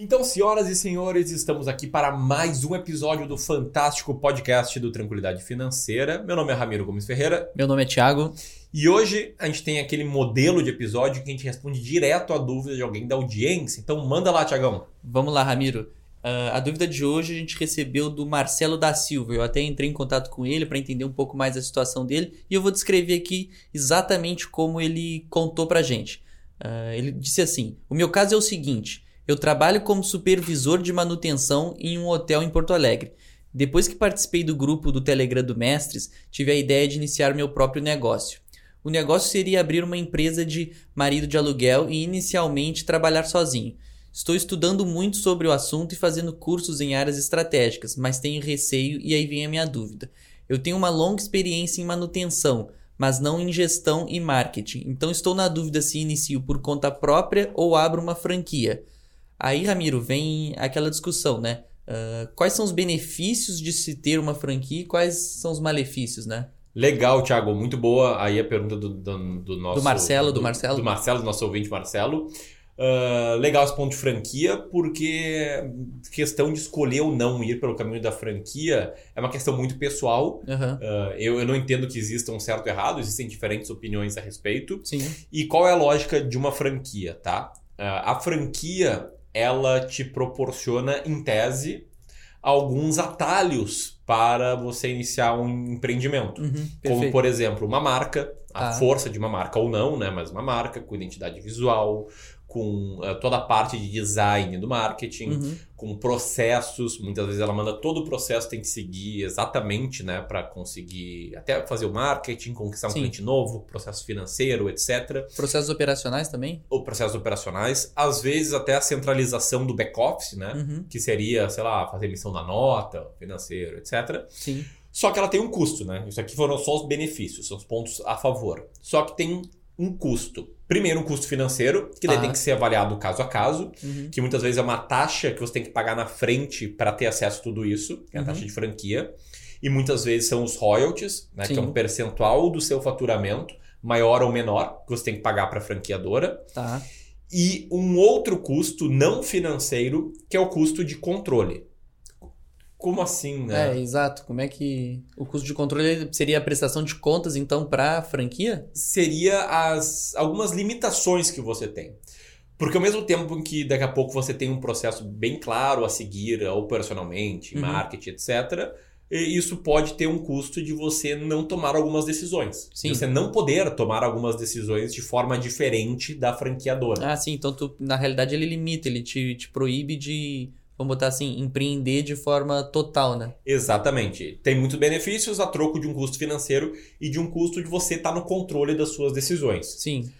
Então, senhoras e senhores, estamos aqui para mais um episódio do fantástico podcast do Tranquilidade Financeira. Meu nome é Ramiro Gomes Ferreira. Meu nome é Thiago. E hoje a gente tem aquele modelo de episódio que a gente responde direto a dúvida de alguém da audiência. Então, manda lá, Thiagão. Vamos lá, Ramiro. Uh, a dúvida de hoje a gente recebeu do Marcelo da Silva. Eu até entrei em contato com ele para entender um pouco mais a situação dele e eu vou descrever aqui exatamente como ele contou para gente. Uh, ele disse assim: O meu caso é o seguinte. Eu trabalho como supervisor de manutenção em um hotel em Porto Alegre. Depois que participei do grupo do Telegram do Mestres, tive a ideia de iniciar meu próprio negócio. O negócio seria abrir uma empresa de marido de aluguel e inicialmente trabalhar sozinho. Estou estudando muito sobre o assunto e fazendo cursos em áreas estratégicas, mas tenho receio e aí vem a minha dúvida. Eu tenho uma longa experiência em manutenção, mas não em gestão e marketing. Então estou na dúvida se inicio por conta própria ou abro uma franquia. Aí, Ramiro, vem aquela discussão, né? Uh, quais são os benefícios de se ter uma franquia e quais são os malefícios, né? Legal, Thiago. Muito boa aí a pergunta do, do, do nosso... Do Marcelo, do, do, Marcelo. Do Marcelo, do nosso ouvinte Marcelo. Uh, legal esse ponto de franquia, porque questão de escolher ou não ir pelo caminho da franquia é uma questão muito pessoal. Uhum. Uh, eu, eu não entendo que exista um certo e errado, existem diferentes opiniões a respeito. Sim. E qual é a lógica de uma franquia, tá? Uh, a franquia ela te proporciona, em tese, alguns atalhos para você iniciar um empreendimento. Uhum, como, por exemplo, uma marca, a Ah. força de uma marca ou não, né? Mas uma marca com identidade visual, com eh, toda a parte de design do marketing, Uhum. com processos. Muitas vezes ela manda todo o processo, tem que seguir exatamente, né? Para conseguir até fazer o marketing, conquistar um Sim. cliente novo, processo financeiro, etc Processos operacionais também? ou processos operacionais, às vezes até a centralização do back-office, né? Uhum. Que seria, sei lá, fazer emissão da nota, financeiro, etc. Sim. Só que ela tem um custo, né? Isso aqui foram só os benefícios, são os pontos a favor. Só que tem um custo. Primeiro, um custo financeiro, que daí Tá. tem que ser avaliado caso a caso, Uhum. que muitas vezes é uma taxa que você tem que pagar na frente para ter acesso a tudo isso, que é a Uhum. taxa de franquia. E muitas vezes são os royalties, né? Que é um percentual do seu faturamento, maior ou menor, que você tem que pagar para a franqueadora Tá. e um outro custo não financeiro, que é o custo de controle. Como assim, né? É, exato. Como é que o custo de controle seria a prestação de contas, então, para a franquia? Seria as algumas limitações que você tem. Porque ao mesmo tempo em que daqui a pouco você tem um processo bem claro a seguir operacionalmente, Uhum. marketing, etc., isso pode ter um custo de você não tomar algumas decisões. Sim. De Você não poder tomar algumas decisões de forma diferente da franqueadora. Ah, sim. Então, tu, na realidade, ele limita, ele te, te proíbe de, vamos botar assim, empreender de forma total, né? Exatamente. Tem muitos benefícios a troco de um custo financeiro e de um custo de você estar no controle das suas decisões. Sim,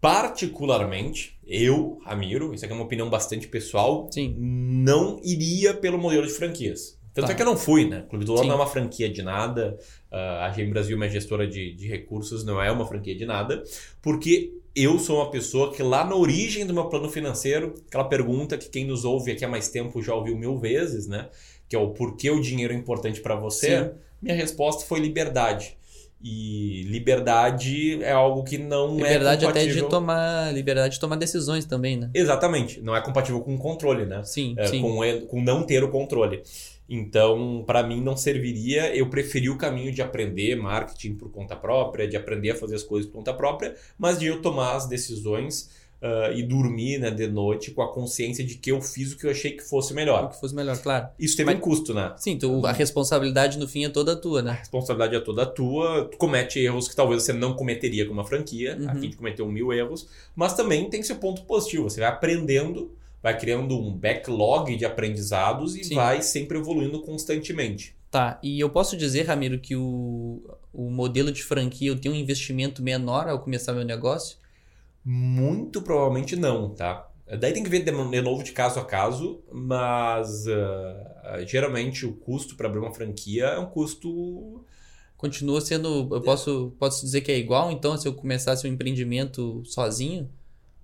Particularmente, eu, Ramiro, isso aqui é uma opinião bastante pessoal, sim. não iria pelo modelo de franquias. Tanto Tá. é que eu não fui, né? Clube do Sim. não é uma franquia de nada. ah, a GM Brasil, minha gestora de, de recursos, não é uma franquia de nada. Porque eu sou uma pessoa que lá na origem do meu plano financeiro, aquela pergunta que quem nos ouve aqui há mais tempo já ouviu mil vezes, né? Que é o porquê o dinheiro é importante para você. Sim. Minha resposta foi liberdade. E liberdade é algo que não Liberdade é até compatível... de tomar. Liberdade de tomar decisões também, né? Exatamente. Não é compatível com controle, né? Sim, É, sim. com, com não ter o controle. Então, para mim, não serviria. Eu preferi o caminho de aprender marketing por conta própria, de aprender a fazer as coisas por conta própria, mas de eu tomar as decisões ah, e dormir né, de noite com a consciência de que eu fiz o que eu achei que fosse O melhor. que fosse melhor, claro. Isso teve Mas- um custo, né? Sim, tu, a responsabilidade no fim é toda tua, A né? responsabilidade é toda tua, tu comete erros que talvez você não cometeria com uma franquia, Uhum. aqui a gente cometeu mil erros, mas também tem seu ponto positivo, você vai aprendendo, vai criando um backlog de aprendizados e Sim. vai sempre evoluindo constantemente. Tá, e eu posso dizer, Ramiro, que o, o modelo de franquia eu tenho um investimento menor ao começar meu negócio? Muito provavelmente não, tá? Daí tem que ver de novo de caso a caso, mas ah, geralmente o custo para abrir uma franquia é um custo Continua sendo. Eu posso, posso dizer que é igual, então, se eu começasse um empreendimento sozinho?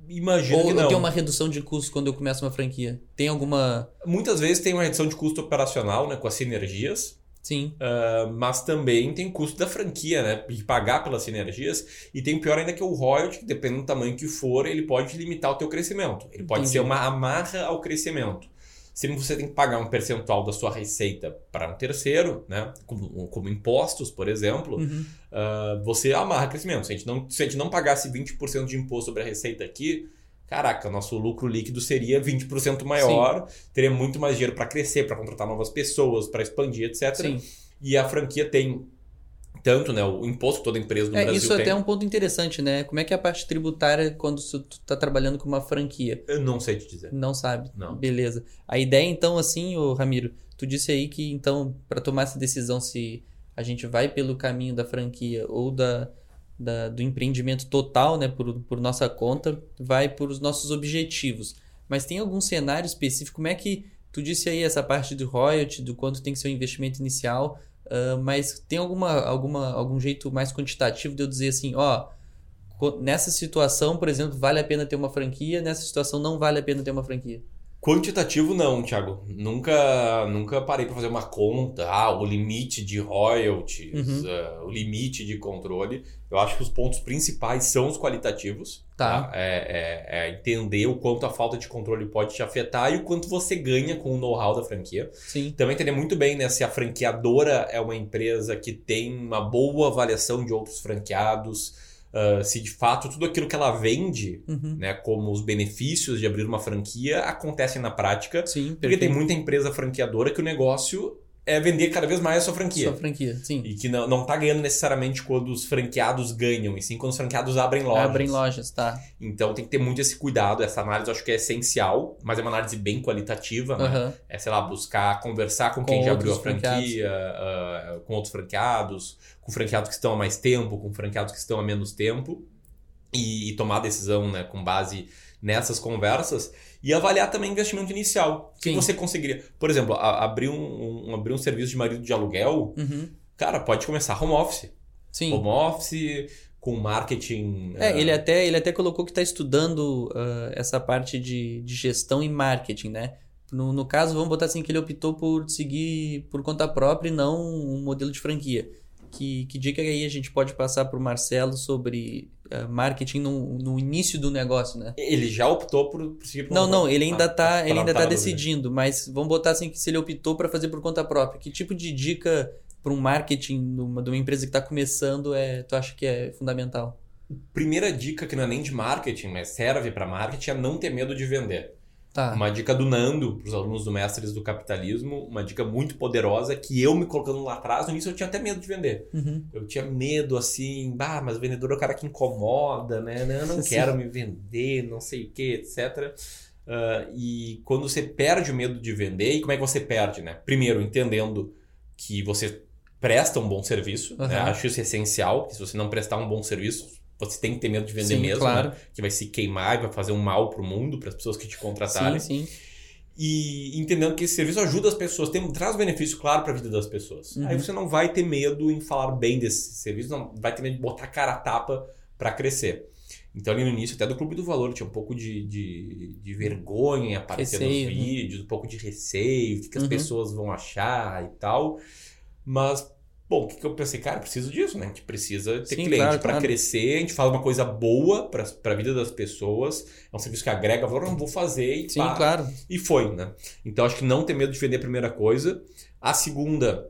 Imagino Ou que não. tenho uma redução de custo quando eu começo uma franquia? Tem alguma. Muitas vezes tem uma redução de custo operacional, né, com as sinergias. Sim. Uh, mas também tem custo da franquia, né? De pagar pelas sinergias. E tem pior ainda que o royalty, que dependendo do tamanho que for, ele pode limitar o teu crescimento. Ele pode Entendi. ser uma amarra ao crescimento. Se você tem que pagar um percentual da sua receita para um terceiro, né? Como, como impostos, por exemplo, Uhum. uh, você amarra crescimento. Se a, gente não, se a gente não pagasse 20% de imposto sobre a receita aqui, caraca, nosso lucro líquido seria 20% maior, teria muito mais dinheiro para crescer, para contratar novas pessoas, para expandir, etc. Sim. E a franquia tem tanto, né, o imposto toda empresa no É, Brasil isso tem. até é um ponto interessante, né? Como é que é a parte tributária quando tu tá trabalhando com uma franquia? Eu não sei te dizer. Não sabe. Não. Beleza. A ideia, então, assim, ô Ramiro, tu disse aí que, então, para tomar essa decisão se a gente vai pelo caminho da franquia ou da, da- do empreendimento total, né, por, por nossa conta, vai por os nossos objetivos. Mas tem algum cenário específico? Como é que tu disse aí essa parte do royalty, do quanto tem que ser o investimento inicial, ah, mas tem alguma, alguma, algum jeito mais quantitativo de eu dizer assim, ó, nessa situação, por exemplo, vale a pena ter uma franquia, nessa situação não vale a pena ter uma franquia? Quantitativo não, Thiago. Nunca, nunca parei para fazer uma conta. Ah, o limite de royalties, Uhum. ah, o limite de controle. Eu acho que os pontos principais são os qualitativos. Tá. É, é- é entender o quanto a falta de controle pode te afetar e o quanto você ganha com o know-how da franquia. Sim. Também entender muito bem né, se a franqueadora é uma empresa que tem uma boa avaliação de outros franqueados, ah, se de fato tudo aquilo que ela vende, Uhum. né, como os benefícios de abrir uma franquia, acontecem na prática. Sim, Porque tem perfeito. muita empresa franqueadora que o negócio é vender cada vez mais a sua franquia. Sua franquia, sim. E que não, não tá ganhando necessariamente quando os franqueados ganham, e sim quando os franqueados abrem lojas. Abrem lojas, tá. Então tem que ter muito esse cuidado. Essa análise eu acho que é essencial, mas é uma análise bem qualitativa, né? É, sei lá, buscar conversar com Com quem já abriu a franquia, ah, com outros franqueados, com franqueados que estão há mais tempo, com franqueados que estão há menos tempo, e, e tomar decisão né, com base nessas conversas e avaliar também investimento inicial. Sim. você conseguiria? Por exemplo, a- abrir um, um- abrir um serviço de marido de aluguel, Uhum. cara, pode começar home office. Sim. Home office, com marketing. É, ah, ele até, ele até colocou que está estudando ah, essa parte de, de gestão e marketing, né? No, no caso, vamos botar assim que ele optou por seguir por conta própria e não um modelo de franquia. Que, que dica aí a gente pode passar para o Marcelo sobre ah, marketing no, no início do negócio, né? Ele já optou por, por seguir por Não, uma- não, ele ainda Ah, tá, pra ele ainda tá decidindo, mas vamos botar assim que se ele optou para fazer por conta própria, que tipo de dica para um marketing numa, de uma empresa que está começando é, tu acha que é fundamental? Primeira dica que não é nem de marketing, mas serve para marketing é não ter medo de vender. Tá. Uma dica do Nando, para os alunos do Mestres do Capitalismo, uma dica muito poderosa que eu me colocando lá atrás, no início eu tinha até medo de vender. Uhum. Eu tinha medo assim, bah, mas vendedor é o cara que incomoda, né? Não, Eu não Sim. quero me vender, não sei o que, etc. Ah, e quando você perde o medo de vender, e como é que você perde, né? Primeiro, entendendo que você presta um bom serviço, né? Aham. acho isso essencial, porque se você não prestar um bom serviço, você tem que ter medo de vender Sim, mesmo, claro. né? que vai se queimar e vai fazer um mal pro mundo, para as pessoas que te contratarem. Sim, sim. E entendendo que esse serviço ajuda as pessoas, tem, traz benefício, claro, para a vida das pessoas. Uhum. Aí você não vai ter medo em falar bem desse serviço, não vai ter medo de botar cara a tapa para crescer. Então, ali no início, até do Clube do Valor, tinha um pouco de, de, de vergonha em aparecer Receio, nos né? vídeos, um pouco de receio, o que, que as Uhum. pessoas vão achar e tal. Mas, bom, o que, que eu pensei? Cara, preciso disso, né? A gente precisa ter Sim, cliente claro, para claro. crescer, a gente faz uma coisa boa para a vida das pessoas, é um serviço que agrega valor, não vou fazer e Sim, pá. claro. E foi, né? Então acho que não ter medo de vender é a primeira coisa. A segunda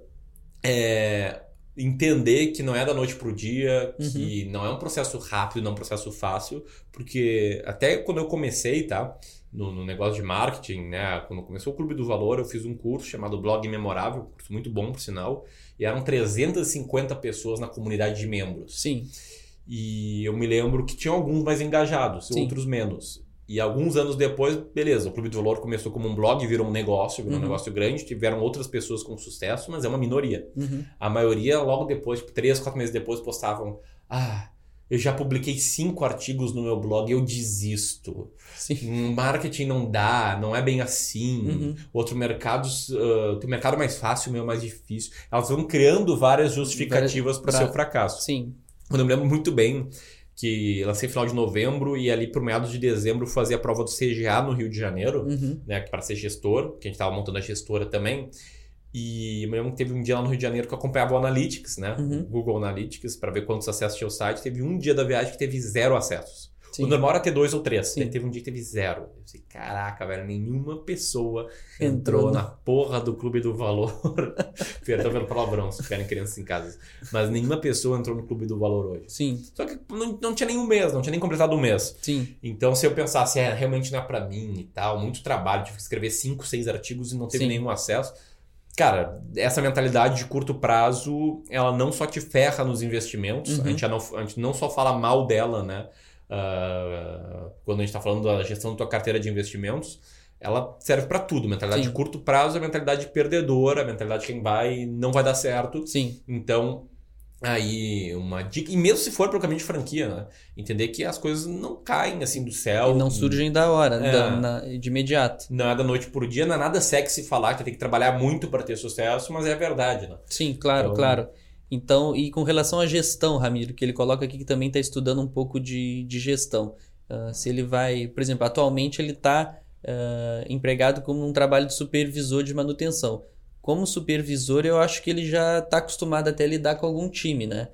é entender que não é da noite pro dia, Uhum. que não é um processo rápido, não é um processo fácil, porque até quando eu comecei, tá? No, no negócio de marketing, né? Quando começou o Clube do Valor, eu fiz um curso chamado Blog Memorável, um curso muito bom, por sinal, e eram 350 pessoas na comunidade de membros. Sim. E eu me lembro que tinham alguns mais engajados, Sim. outros menos. E alguns anos depois, beleza, o Clube do Valor começou como um blog, virou um negócio, virou Uhum. um negócio grande, tiveram outras pessoas com sucesso, mas é uma minoria. Uhum. A maioria, logo depois, tipo, três, quatro meses depois, postavam: Ah, eu já publiquei cinco artigos no meu blog, eu desisto. Sim. Marketing não dá, não é bem assim. Uhum. Outro mercado, uh, tem mercado mais fácil, o meu é mais difícil. Elas vão criando várias justificativas para o seu fracasso. Sim. Quando eu me lembro muito bem que lancei final de novembro e ali por meados de dezembro fazia a prova do CGA no Rio de Janeiro, Uhum. né, para ser gestor, que a gente estava montando a gestora também. E eu me lembro que teve um dia lá no Rio de Janeiro que eu acompanhava o Analytics, né? Uhum. O Google Analytics, para ver quantos acessos tinha o site. Teve um dia da viagem que teve zero acessos. Sim. O normal era ter dois ou três. Sim. Teve um dia que teve zero. Eu pensei, caraca, velho, nenhuma pessoa Entrou entrou na porra do Clube do Valor. Perdão pelo palavrão, se tiverem crianças em casa. Mas nenhuma pessoa entrou no Clube do Valor hoje. Sim, Só que não, não tinha nenhum mês, não tinha nem completado um mês. sim, Então, se eu pensasse, é, realmente não é pra mim e tal, muito trabalho, tive que escrever cinco, seis artigos e não teve Sim. nenhum acesso. Cara, essa mentalidade de curto prazo, ela não só te ferra nos investimentos, Uhum. a, gente não, a gente não só fala mal dela, né? ah, quando a gente tá falando da gestão da tua carteira de investimentos, ela serve pra tudo. Mentalidade Sim. de curto prazo é mentalidade perdedora, a mentalidade de quem vai não vai dar certo. sim, Então, aí, uma dica. E mesmo se for pro caminho de franquia, né? Entender que as coisas não caem assim do céu. e não surgem da hora, É. da- na- de imediato. Não é da noite por dia, não é nada sexy falar que tem que trabalhar muito para ter sucesso, mas é a verdade, né? Sim, claro, Então- claro. Então, e com relação à gestão, Ramiro, que ele coloca aqui que também está estudando um pouco de, de gestão. Ah, se ele vai, por exemplo, atualmente ele está empregado como um trabalho de supervisor de manutenção. Como supervisor, eu acho que ele já está acostumado até a lidar com algum time, né?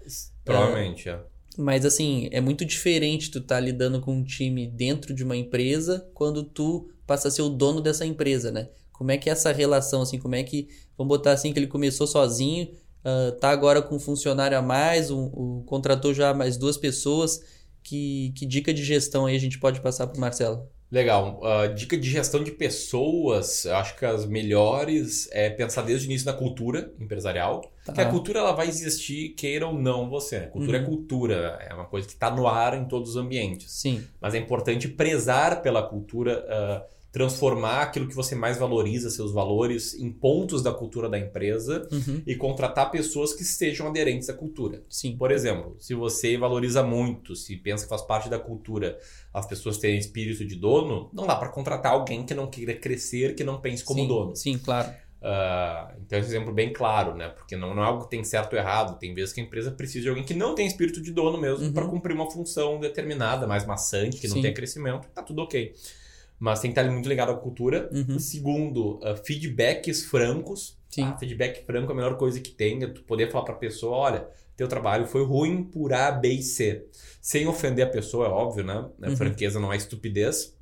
Provavelmente, é. Mas assim, é muito diferente tu tá lidando com um time dentro de uma empresa quando tu passa a ser o dono dessa empresa, né? Como é que é essa relação, assim, como é que, vamos botar assim, que ele começou sozinho, ah, tá agora com um funcionário a mais, um, um- contratou já mais duas pessoas, que, que dica de gestão aí a gente pode passar pro Marcelo? Legal. Ah, dica de gestão de pessoas, eu acho que as melhores é pensar desde o início na cultura empresarial. Tá. Que a cultura ela vai existir, queira ou não você. Cultura Uhum. é cultura, é uma coisa que está no ar em todos os ambientes. Sim, Mas é importante prezar pela cultura, ah, transformar aquilo que você mais valoriza, seus valores, em pontos da cultura da empresa uhum, e contratar pessoas que sejam aderentes à cultura. sim, Por exemplo, se você valoriza muito, se pensa que faz parte da cultura as pessoas terem espírito de dono, não dá para contratar alguém que não queira crescer, que não pense como sim, dono. Sim, claro. Ah, então, esse exemplo bem claro, né? Porque não, não é algo que tem certo ou errado. Tem vezes que a empresa precisa de alguém que não tem espírito de dono mesmo Uhum. para cumprir uma função determinada, mais maçante, que não Sim. tem crescimento, tá tudo ok. Mas tem que estar muito ligado à cultura. Uhum, Segundo, ah, feedbacks francos. sim, Ah, feedback franco é a melhor coisa que tem. É tu poder falar para a pessoa, olha, teu trabalho foi ruim por A, B e C. Sem ofender a pessoa, é óbvio, né? Uhum. franqueza não é estupidez.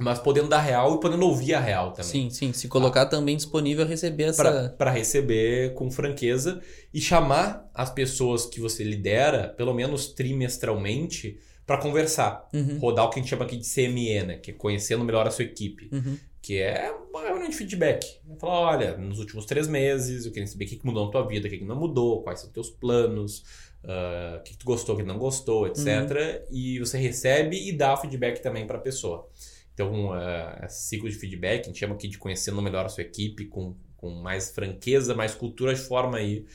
Mas podendo dar real e podendo ouvir a real também sim, sim. Se colocar também disponível a receber essa... para receber com franqueza e chamar as pessoas que você lidera, pelo menos trimestralmente, para conversar. Uhum, Rodar o que a gente chama aqui de CME, né? Que é conhecendo melhor a sua equipe. uhum, Que é uma reunião de feedback. Falar, olha, nos últimos três meses, eu queria saber o que mudou na tua vida, o que não mudou, quais são os teus planos, ah, o que tu gostou, o que não gostou, etc. E você recebe e dá feedback também para a pessoa. Então, ah, esse ciclo de feedback, a gente chama aqui de conhecendo melhor a sua equipe, com, com mais franqueza, mais cultura, de forma aí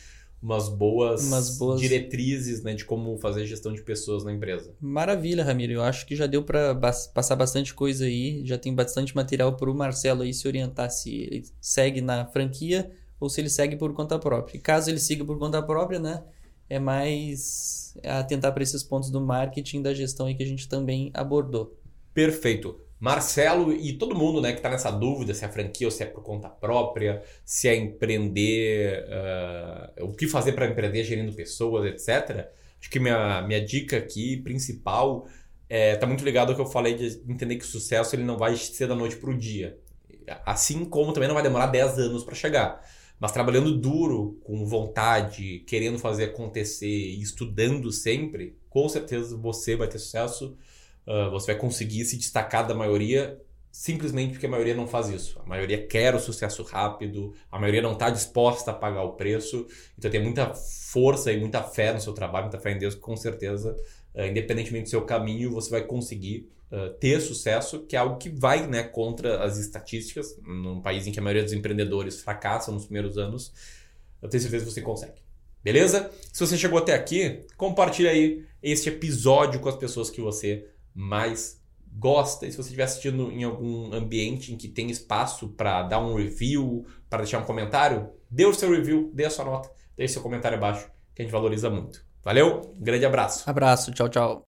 umas boas, Umas boas- diretrizes né, de como fazer gestão de pessoas na empresa. Maravilha, Ramiro. Eu acho que já deu para passar bastante coisa aí. Já tem bastante material para o Marcelo aí se orientar se ele segue na franquia ou se ele segue por conta própria. E caso ele siga por conta própria, né? É mais atentar para esses pontos do marketing da gestão aí que a gente também abordou. Perfeito. Marcelo e todo mundo né, que está nessa dúvida se é franquia ou se é por conta própria, se é empreender, ah, o que fazer para empreender gerindo pessoas, etc. Acho que minha, minha dica aqui principal é, tá muito ligado ao que eu falei de entender que o sucesso ele não vai ser da noite para o dia. Assim como também não vai demorar 10 anos para chegar. Mas trabalhando duro, com vontade, querendo fazer acontecer e estudando sempre, com certeza você vai ter sucesso. Uh, você vai conseguir se destacar da maioria simplesmente porque a maioria não faz isso. A maioria quer o sucesso rápido, a maioria não está disposta a pagar o preço. Então tem muita força e muita fé no seu trabalho, muita fé em Deus, com certeza, uh, independentemente do seu caminho, você vai conseguir uh, ter sucesso, que é algo que vai né, contra as estatísticas. Num país em que a maioria dos empreendedores fracassam nos primeiros anos, eu tenho certeza que você consegue. Beleza? Se você chegou até aqui, compartilha aí este episódio com as pessoas que você mais gosta. E se você estiver assistindo em algum ambiente em que tem espaço para dar um review, para deixar um comentário, dê o seu review, dê a sua nota, deixe seu comentário abaixo, que a gente valoriza muito. Valeu, um grande abraço. Abraço, tchau, tchau.